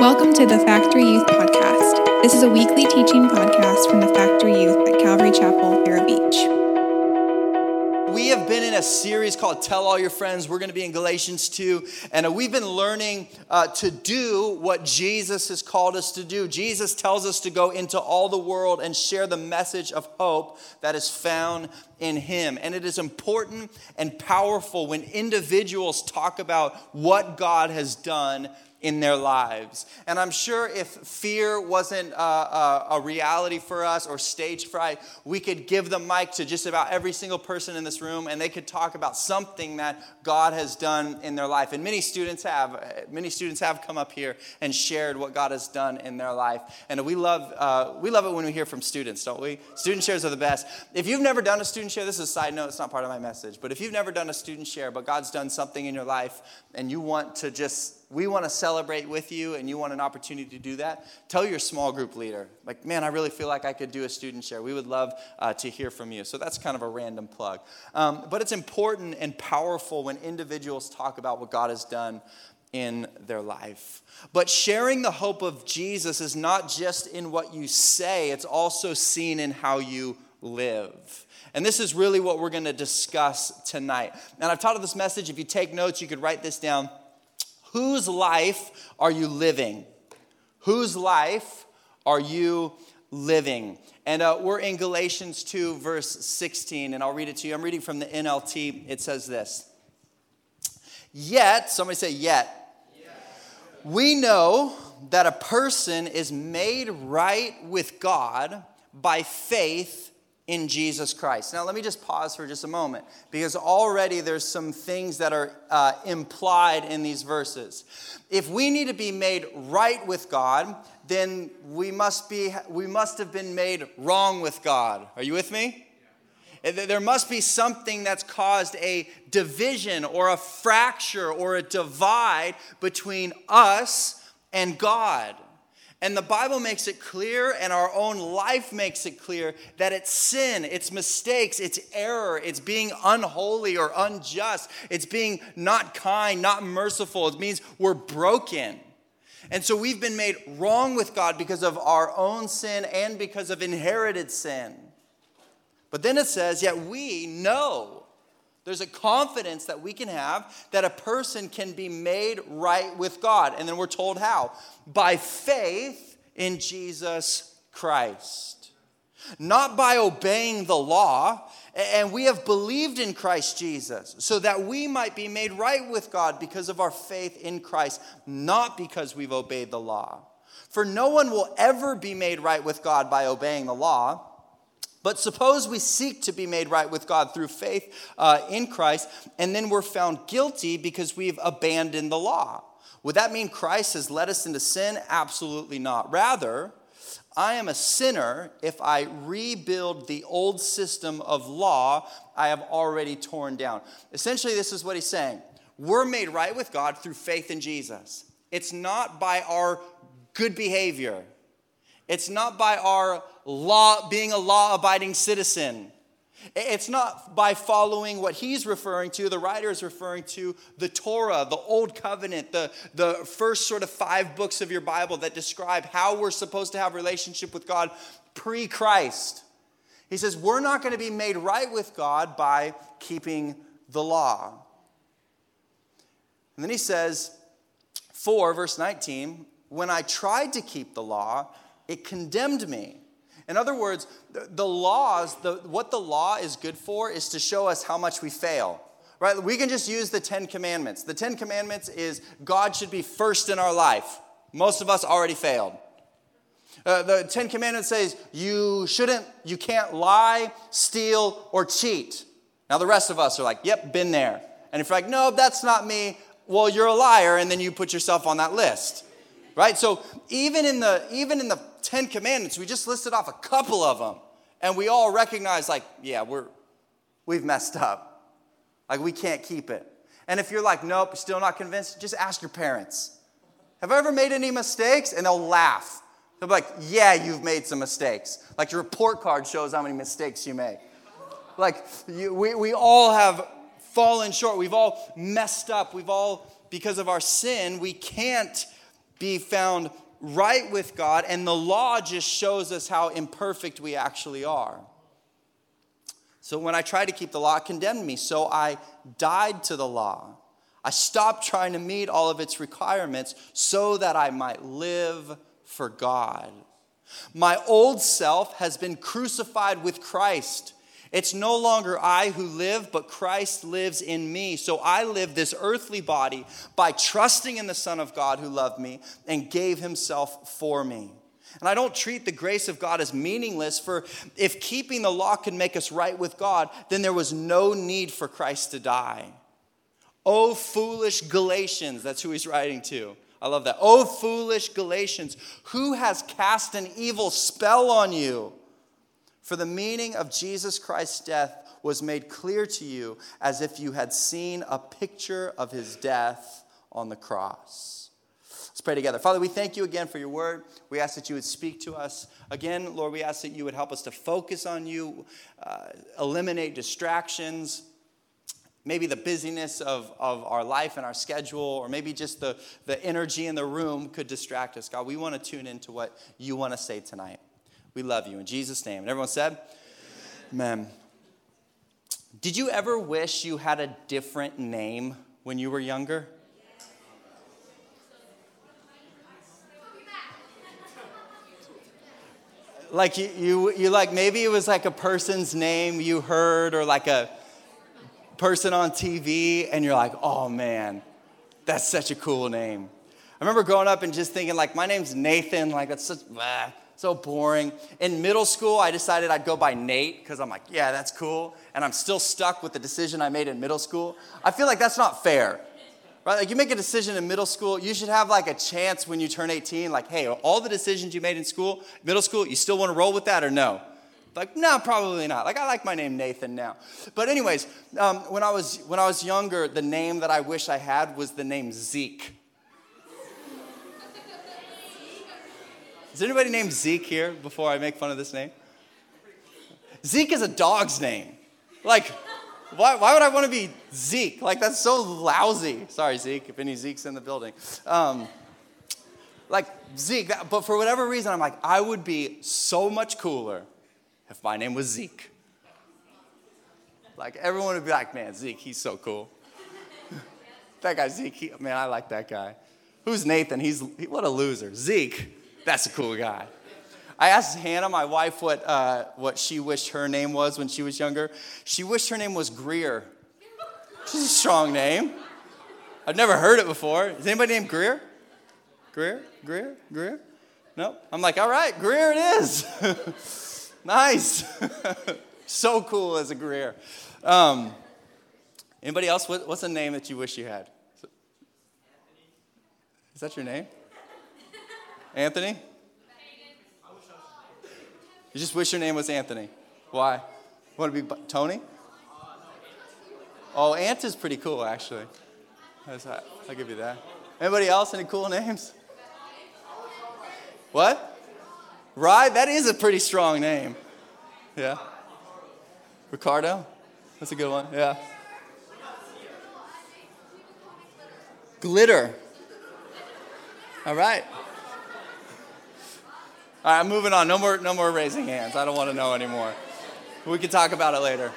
Welcome to the Factory Youth Podcast. This is a weekly teaching podcast from the Factory Youth at Calvary Chapel, Vero Beach. We have been in a series called Tell All Your Friends. We're going to be in Galatians 2, and uh, we've been learning uh, to do what Jesus has called us to do. Jesus tells us to go into all the world and share the message of hope that is found in Him. And it is important and powerful when individuals talk about what God has done in their lives. And I'm sure if fear wasn't a, a, a, reality for us or stage fright, we could give the mic to just about every single person in this room and they could talk about something that God has done in their life. And many students have. Many students have come up here and shared what God has done in their life. And we love, uh, we love it when we hear from students, don't we? Student shares are the best. If you've never done a student share, this is a side note, it's not part of my message, but if you've never done a student share, but God's done something in your life and you want to just we want to celebrate with you and you want an opportunity to do that, tell your small group leader, like, man, I really feel like I could do a student share. We would love uh, to hear from you. So that's kind of a random plug. Um, but it's important and powerful when individuals talk about what God has done in their life. But sharing the hope of Jesus is not just in what you say, it's also seen in how you live. And this is really what we're going to discuss tonight. And I've taught this message. If you take notes, you could write this down. Whose life are you living? Whose life are you living? And uh, we're in Galatians 2, verse 16, and I'll read it to you. I'm reading from the NLT. It says this Yet, somebody say, yet. Yes. We know that a person is made right with God by faith in Jesus Christ. Now, let me just pause for just a moment because already there's some things that are uh, implied in these verses. If we need to be made right with God, then we must, be, we must have been made wrong with God. Are you with me? There must be something that's caused a division or a fracture or a divide between us and God. And the Bible makes it clear, and our own life makes it clear that it's sin, it's mistakes, it's error, it's being unholy or unjust, it's being not kind, not merciful. It means we're broken. And so we've been made wrong with God because of our own sin and because of inherited sin. But then it says, yet we know there's a confidence that we can have that a person can be made right with God. And then we're told how? By faith in Jesus Christ. Not by obeying the law. And we have believed in Christ Jesus so that we might be made right with God because of our faith in Christ, not because we've obeyed the law. For no one will ever be made right with God by obeying the law. But suppose we seek to be made right with God through faith uh, in Christ, and then we're found guilty because we've abandoned the law. Would that mean Christ has led us into sin? Absolutely not. Rather, I am a sinner if I rebuild the old system of law I have already torn down. Essentially, this is what he's saying. We're made right with God through faith in Jesus. It's not by our good behavior. It's not by our law, being a law abiding citizen. It's not by following what he's referring to, the writer is referring to the Torah, the Old Covenant, the, the first sort of five books of your Bible that describe how we're supposed to have relationship with God pre Christ. He says, We're not going to be made right with God by keeping the law. And then he says, 4, verse 19, when I tried to keep the law, it condemned me. In other words, the, laws, the, what the law is good for is to show us how much we fail. Right? We can just use the Ten Commandments. The Ten Commandments is God should be first in our life. Most of us already failed. Uh, the Ten Commandments says you shouldn't, you can't lie, steal, or cheat. Now the rest of us are like, yep, been there. And if you're like, no, that's not me, well, you're a liar, and then you put yourself on that list. Right? So even in the even in the Ten Commandments, we just listed off a couple of them, and we all recognize, like, yeah, we're, we've messed up. Like, we can't keep it. And if you're like, nope, still not convinced, just ask your parents. Have I ever made any mistakes? And they'll laugh. They'll be like, yeah, you've made some mistakes. Like your report card shows how many mistakes you make. Like, you, we, we all have fallen short. We've all messed up. We've all, because of our sin, we can't be found right with God, and the law just shows us how imperfect we actually are. So when I tried to keep the law, it condemned me. So I died to the law. I stopped trying to meet all of its requirements so that I might live for God. My old self has been crucified with Christ. It's no longer I who live, but Christ lives in me. So I live this earthly body by trusting in the Son of God who loved me and gave himself for me. And I don't treat the grace of God as meaningless, for if keeping the law could make us right with God, then there was no need for Christ to die. Oh, foolish Galatians, that's who he's writing to. I love that. Oh, foolish Galatians, who has cast an evil spell on you? For the meaning of Jesus Christ's death was made clear to you as if you had seen a picture of his death on the cross. Let's pray together. Father, we thank you again for your word. We ask that you would speak to us. Again, Lord, we ask that you would help us to focus on you, uh, eliminate distractions maybe the busyness of, of our life and our schedule, or maybe just the, the energy in the room could distract us. God, we want to tune into what you want to say tonight. We love you. In Jesus' name. And everyone said, Amen. Did you ever wish you had a different name when you were younger? Like you, you, you like maybe it was like a person's name you heard, or like a person on TV, and you're like, oh man, that's such a cool name. I remember growing up and just thinking, like, my name's Nathan, like, that's such, blah, so boring. In middle school, I decided I'd go by Nate because I'm like, yeah, that's cool. And I'm still stuck with the decision I made in middle school. I feel like that's not fair. Right? Like you make a decision in middle school, you should have like a chance when you turn 18, like, hey, all the decisions you made in school, middle school, you still want to roll with that or no? Like, no, probably not. Like, I like my name Nathan now. But anyways, um, when I was when I was younger, the name that I wish I had was the name Zeke. Is anybody named Zeke here before I make fun of this name? Zeke is a dog's name. Like, why, why would I want to be Zeke? Like, that's so lousy. Sorry, Zeke, if any Zeke's in the building. Um, like, Zeke, but for whatever reason, I'm like, I would be so much cooler if my name was Zeke. Like, everyone would be like, man, Zeke, he's so cool. that guy, Zeke, he, man, I like that guy. Who's Nathan? He's, he, what a loser. Zeke, that's a cool guy. I asked Hannah, my wife, what, uh, what she wished her name was when she was younger. She wished her name was Greer. Is a strong name. I've never heard it before. Is anybody named Greer? Greer? Greer? Greer? No? I'm like, all right, Greer it is. Nice. so cool as a Greer. Um, anybody else? What, what's a name that you wish you had? Is that your name? Anthony? You just wish your name was Anthony. Why? Want to be Tony? Oh, Ant is pretty cool, actually. I'll give you that. Anybody else? Any cool names? What? Right? That is a pretty strong name. Yeah. Ricardo? That's a good one. Yeah. Glitter. All right. All right, I'm moving on. No more, no more raising hands. I don't want to know anymore. We can talk about it later.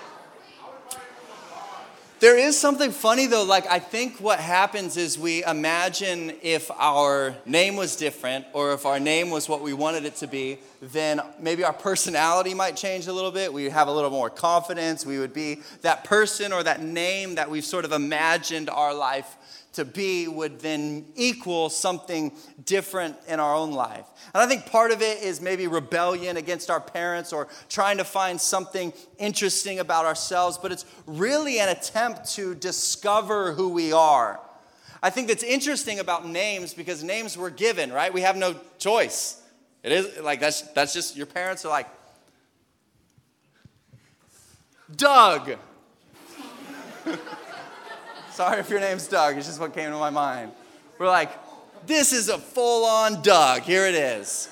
There is something funny though, like I think what happens is we imagine if our name was different or if our name was what we wanted it to be, then maybe our personality might change a little bit. We'd have a little more confidence. We would be that person or that name that we've sort of imagined our life to be would then equal something different in our own life. And I think part of it is maybe rebellion against our parents or trying to find something interesting about ourselves, but it's really an attempt to discover who we are. I think that's interesting about names because names were given, right? We have no choice. It is like that's that's just your parents are like Doug. Sorry if your name's Doug, it's just what came to my mind. We're like, this is a full on Doug. Here it is.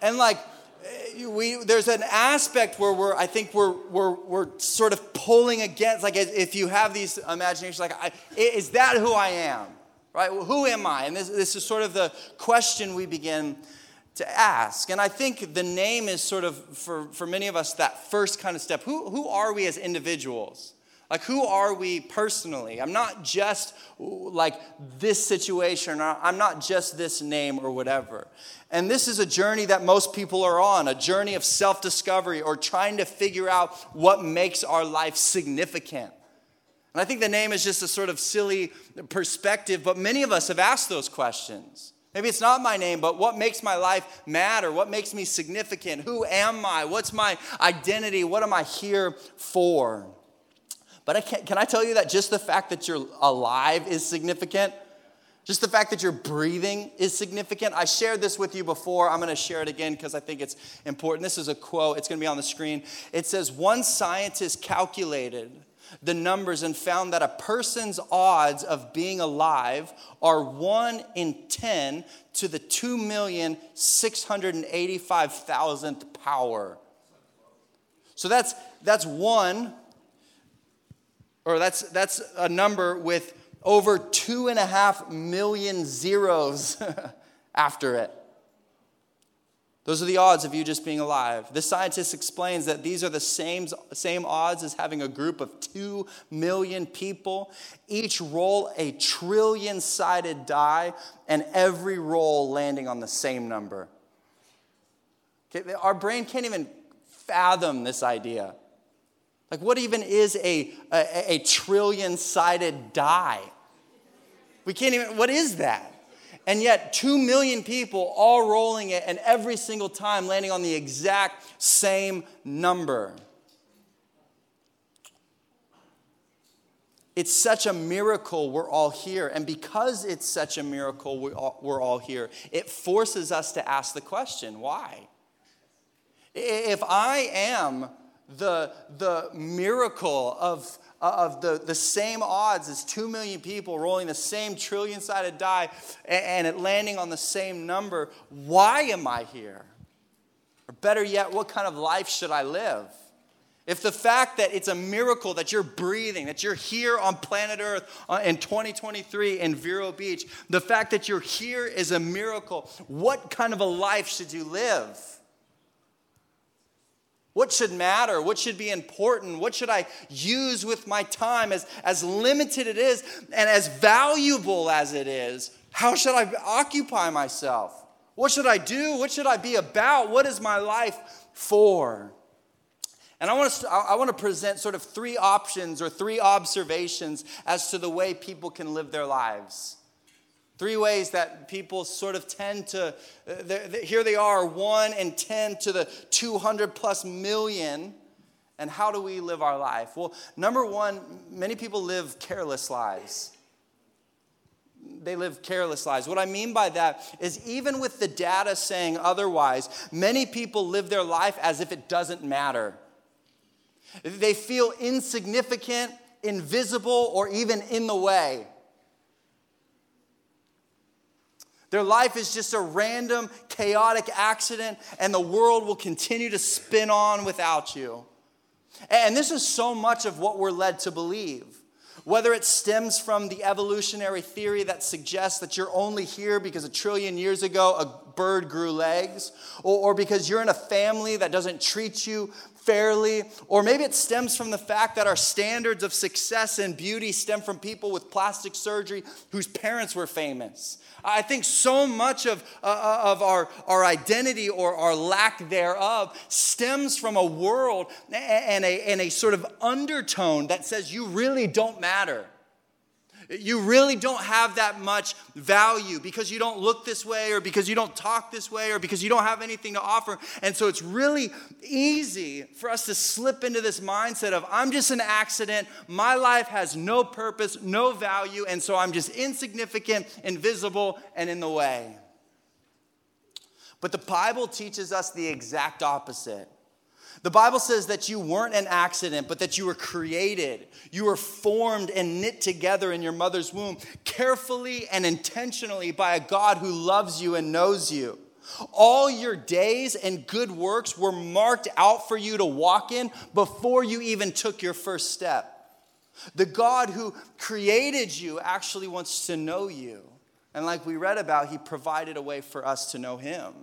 And like, eh, we, there's an aspect where we're, I think we're, we're, we're sort of pulling against, like if you have these imaginations, like, I, is that who I am? right? Well, who am I? And this, this is sort of the question we begin to ask. And I think the name is sort of, for, for many of us, that first kind of step. Who, who are we as individuals? Like, who are we personally? I'm not just like this situation, I'm not just this name or whatever. And this is a journey that most people are on a journey of self discovery or trying to figure out what makes our life significant. And I think the name is just a sort of silly perspective, but many of us have asked those questions. Maybe it's not my name, but what makes my life matter? What makes me significant? Who am I? What's my identity? What am I here for? But I can I tell you that just the fact that you're alive is significant? Just the fact that you're breathing is significant. I shared this with you before. I'm going to share it again because I think it's important. This is a quote, it's going to be on the screen. It says One scientist calculated the numbers and found that a person's odds of being alive are 1 in 10 to the 2,685,000th power. So that's, that's one or that's, that's a number with over two and a half million zeros after it. Those are the odds of you just being alive. This scientist explains that these are the same, same odds as having a group of two million people, each roll a trillion sided die, and every roll landing on the same number. Okay, our brain can't even fathom this idea. Like, what even is a, a, a trillion sided die? We can't even, what is that? And yet, two million people all rolling it, and every single time landing on the exact same number. It's such a miracle we're all here. And because it's such a miracle we're all, we're all here, it forces us to ask the question why? If I am the, the miracle of, of the, the same odds as 2 million people rolling the same trillion sided die and, and it landing on the same number, why am I here? Or better yet, what kind of life should I live? If the fact that it's a miracle that you're breathing, that you're here on planet Earth uh, in 2023 in Vero Beach, the fact that you're here is a miracle, what kind of a life should you live? What should matter? What should be important? What should I use with my time as, as limited it is and as valuable as it is? How should I occupy myself? What should I do? What should I be about? What is my life for? And I want, to, I want to present sort of three options or three observations as to the way people can live their lives. Three ways that people sort of tend to, uh, here they are, one and 10 to the 200 plus million. And how do we live our life? Well, number one, many people live careless lives. They live careless lives. What I mean by that is, even with the data saying otherwise, many people live their life as if it doesn't matter. They feel insignificant, invisible, or even in the way. Their life is just a random, chaotic accident, and the world will continue to spin on without you. And this is so much of what we're led to believe. Whether it stems from the evolutionary theory that suggests that you're only here because a trillion years ago a bird grew legs, or, or because you're in a family that doesn't treat you fairly, or maybe it stems from the fact that our standards of success and beauty stem from people with plastic surgery whose parents were famous. I think so much of, uh, of our, our identity or our lack thereof stems from a world and a, and a sort of undertone that says you really don't matter. You really don't have that much value because you don't look this way or because you don't talk this way or because you don't have anything to offer. And so it's really easy for us to slip into this mindset of, I'm just an accident. My life has no purpose, no value. And so I'm just insignificant, invisible, and in the way. But the Bible teaches us the exact opposite. The Bible says that you weren't an accident, but that you were created. You were formed and knit together in your mother's womb, carefully and intentionally by a God who loves you and knows you. All your days and good works were marked out for you to walk in before you even took your first step. The God who created you actually wants to know you. And like we read about, he provided a way for us to know him.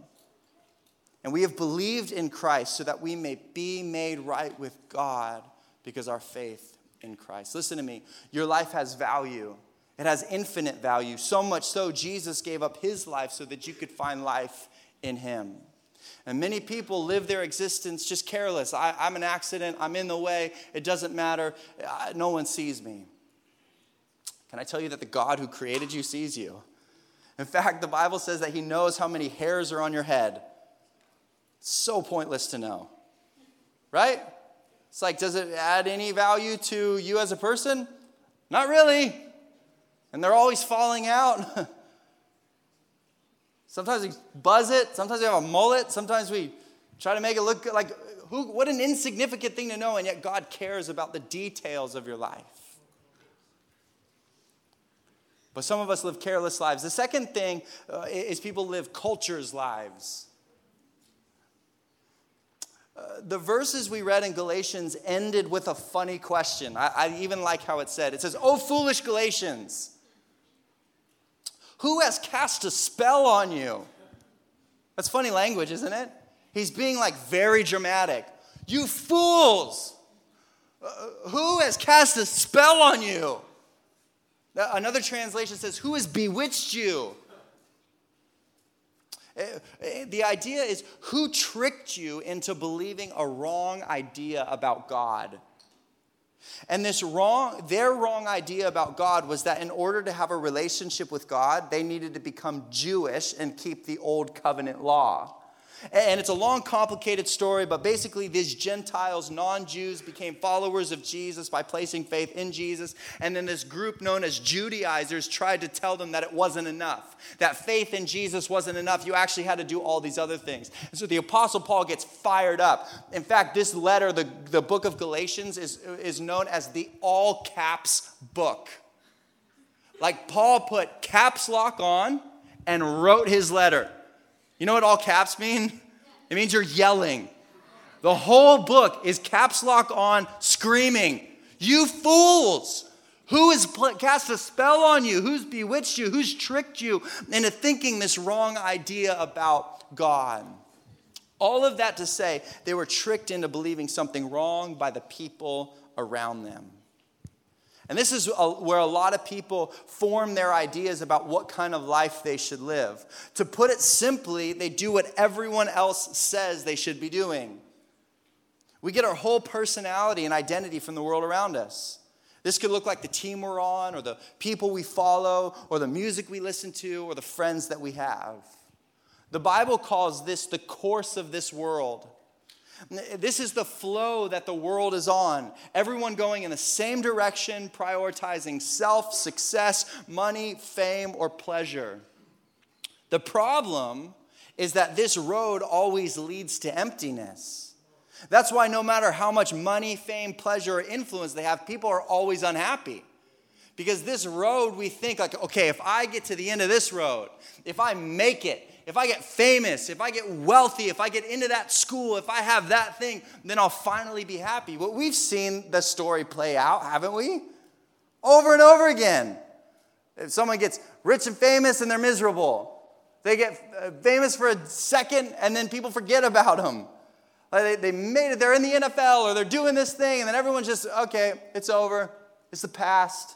And we have believed in Christ so that we may be made right with God because our faith in Christ. Listen to me. Your life has value. It has infinite value. So much so, Jesus gave up his life so that you could find life in him. And many people live their existence just careless. I, am an accident. I'm in the way. It doesn't matter. I, no one sees me. Can I tell you that the God who created you sees you? In fact, the Bible says that he knows how many hairs are on your head. So pointless to know, right? It's like, does it add any value to you as a person? Not really. And they're always falling out. Sometimes we buzz it. Sometimes we have a mullet. Sometimes we try to make it look like who, what an insignificant thing to know, and yet God cares about the details of your life. But some of us live careless lives. The second thing uh, is people live culture's lives. The verses we read in Galatians ended with a funny question. I, I even like how it said. It says, Oh, foolish Galatians. Who has cast a spell on you? That's funny language, isn't it? He's being like very dramatic. You fools! Uh, who has cast a spell on you? Another translation says, Who has bewitched you? Eh, eh, the idea is who tricked you into believing a wrong idea about God? And this wrong, their wrong idea about God was that in order to have a relationship with God, they needed to become Jewish and keep the old covenant law. And it's a long, complicated story, but basically, these Gentiles, non Jews, became followers of Jesus by placing faith in Jesus. And then this group known as Judaizers tried to tell them that it wasn't enough, that faith in Jesus wasn't enough. You actually had to do all these other things. And so the Apostle Paul gets fired up. In fact, this letter, the, the book of Galatians, is, is known as the all caps book. Like Paul put caps lock on and wrote his letter. You know what all caps mean? It means you're yelling. The whole book is caps lock on, screaming, You fools! Who has cast a spell on you? Who's bewitched you? Who's tricked you into thinking this wrong idea about God? All of that to say, they were tricked into believing something wrong by the people around them. And this is where a lot of people form their ideas about what kind of life they should live. To put it simply, they do what everyone else says they should be doing. We get our whole personality and identity from the world around us. This could look like the team we're on, or the people we follow, or the music we listen to, or the friends that we have. The Bible calls this the course of this world. This is the flow that the world is on. Everyone going in the same direction, prioritizing self, success, money, fame, or pleasure. The problem is that this road always leads to emptiness. That's why no matter how much money, fame, pleasure, or influence they have, people are always unhappy. Because this road, we think like, okay, if I get to the end of this road, if I make it, if I get famous, if I get wealthy, if I get into that school, if I have that thing, then I'll finally be happy. But we've seen the story play out, haven't we? Over and over again. If someone gets rich and famous and they're miserable, they get uh, famous for a second and then people forget about them. Like they, they made it, they're in the NFL or they're doing this thing, and then everyone's just, okay, it's over, it's the past.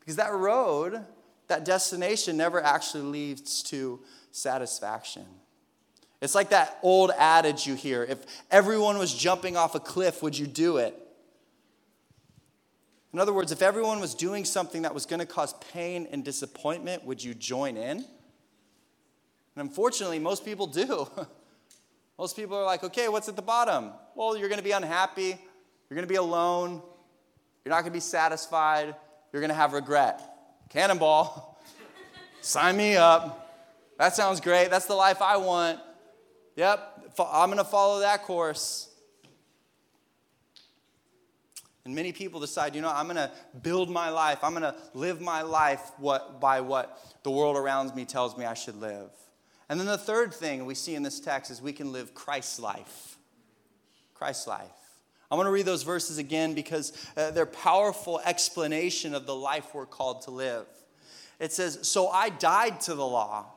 Because that road, that destination never actually leads to satisfaction. It's like that old adage you hear if everyone was jumping off a cliff, would you do it? In other words, if everyone was doing something that was going to cause pain and disappointment, would you join in? And unfortunately, most people do. most people are like, okay, what's at the bottom? Well, you're going to be unhappy, you're going to be alone, you're not going to be satisfied, you're going to have regret. Cannonball, sign me up. That sounds great. That's the life I want. Yep, I'm going to follow that course. And many people decide, you know, I'm going to build my life. I'm going to live my life what, by what the world around me tells me I should live. And then the third thing we see in this text is we can live Christ's life. Christ's life. I want to read those verses again because uh, they're powerful explanation of the life we're called to live. It says, So I died to the law.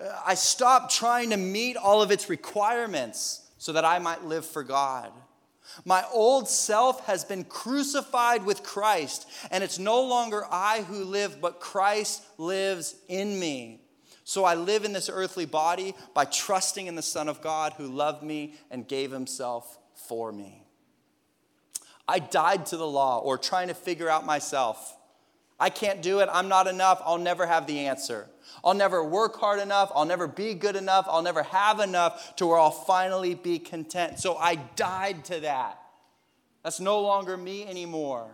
Uh, I stopped trying to meet all of its requirements so that I might live for God. My old self has been crucified with Christ, and it's no longer I who live, but Christ lives in me. So I live in this earthly body by trusting in the Son of God who loved me and gave himself for me. I died to the law or trying to figure out myself. I can't do it. I'm not enough. I'll never have the answer. I'll never work hard enough. I'll never be good enough. I'll never have enough to where I'll finally be content. So I died to that. That's no longer me anymore,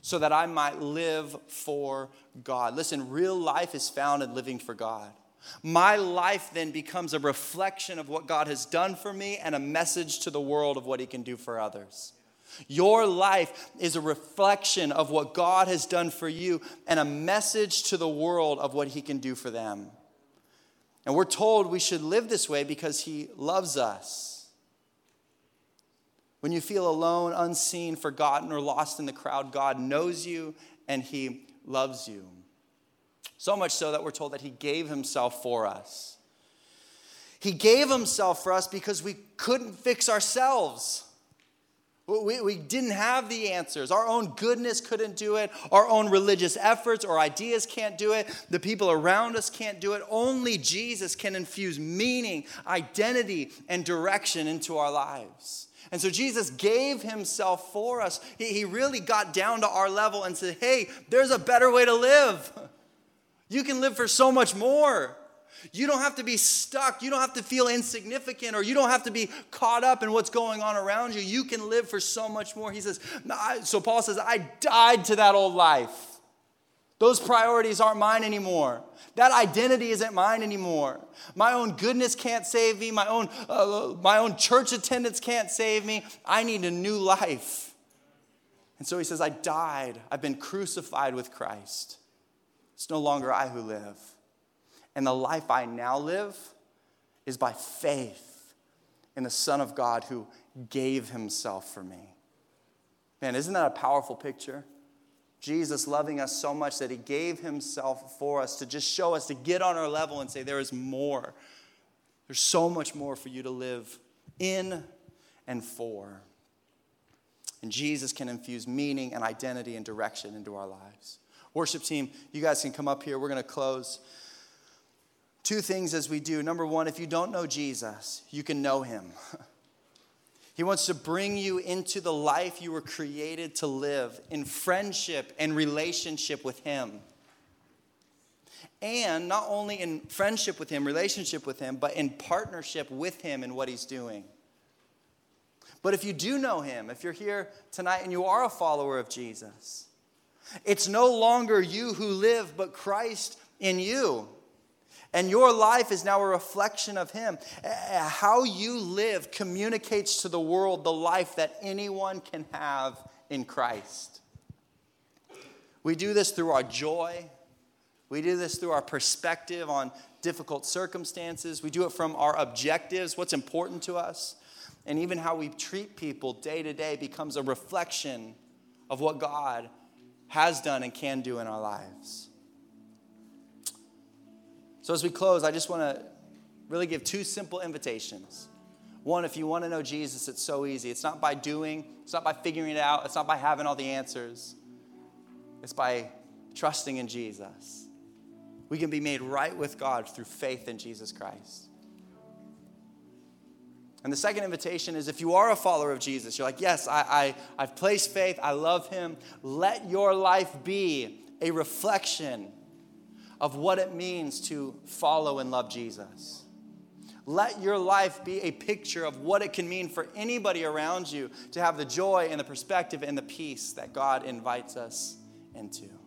so that I might live for God. Listen, real life is found in living for God. My life then becomes a reflection of what God has done for me and a message to the world of what He can do for others. Your life is a reflection of what God has done for you and a message to the world of what He can do for them. And we're told we should live this way because He loves us. When you feel alone, unseen, forgotten, or lost in the crowd, God knows you and He loves you. So much so that we're told that He gave Himself for us. He gave Himself for us because we couldn't fix ourselves. We, we didn't have the answers. Our own goodness couldn't do it. Our own religious efforts or ideas can't do it. The people around us can't do it. Only Jesus can infuse meaning, identity, and direction into our lives. And so Jesus gave himself for us. He, he really got down to our level and said, hey, there's a better way to live. You can live for so much more. You don't have to be stuck. You don't have to feel insignificant or you don't have to be caught up in what's going on around you. You can live for so much more. He says, so Paul says, I died to that old life. Those priorities aren't mine anymore. That identity isn't mine anymore. My own goodness can't save me. My own, uh, my own church attendance can't save me. I need a new life. And so he says, I died. I've been crucified with Christ. It's no longer I who live and the life I now live is by faith in the Son of God who gave himself for me. Man, isn't that a powerful picture? Jesus loving us so much that he gave himself for us to just show us, to get on our level and say, There is more. There's so much more for you to live in and for. And Jesus can infuse meaning and identity and direction into our lives. Worship team, you guys can come up here. We're going to close. Two things as we do. Number one, if you don't know Jesus, you can know him. He wants to bring you into the life you were created to live in friendship and relationship with Him. And not only in friendship with Him, relationship with Him, but in partnership with Him in what He's doing. But if you do know Him, if you're here tonight and you are a follower of Jesus, it's no longer you who live, but Christ in you. And your life is now a reflection of Him. How you live communicates to the world the life that anyone can have in Christ. We do this through our joy. We do this through our perspective on difficult circumstances. We do it from our objectives, what's important to us. And even how we treat people day to day becomes a reflection of what God has done and can do in our lives. So, as we close, I just want to really give two simple invitations. One, if you want to know Jesus, it's so easy. It's not by doing, it's not by figuring it out, it's not by having all the answers. It's by trusting in Jesus. We can be made right with God through faith in Jesus Christ. And the second invitation is if you are a follower of Jesus, you're like, yes, I, I, I've placed faith, I love him. Let your life be a reflection of what it means to follow and love Jesus. Let your life be a picture of what it can mean for anybody around you to have the joy and the perspective and the peace that God invites us into.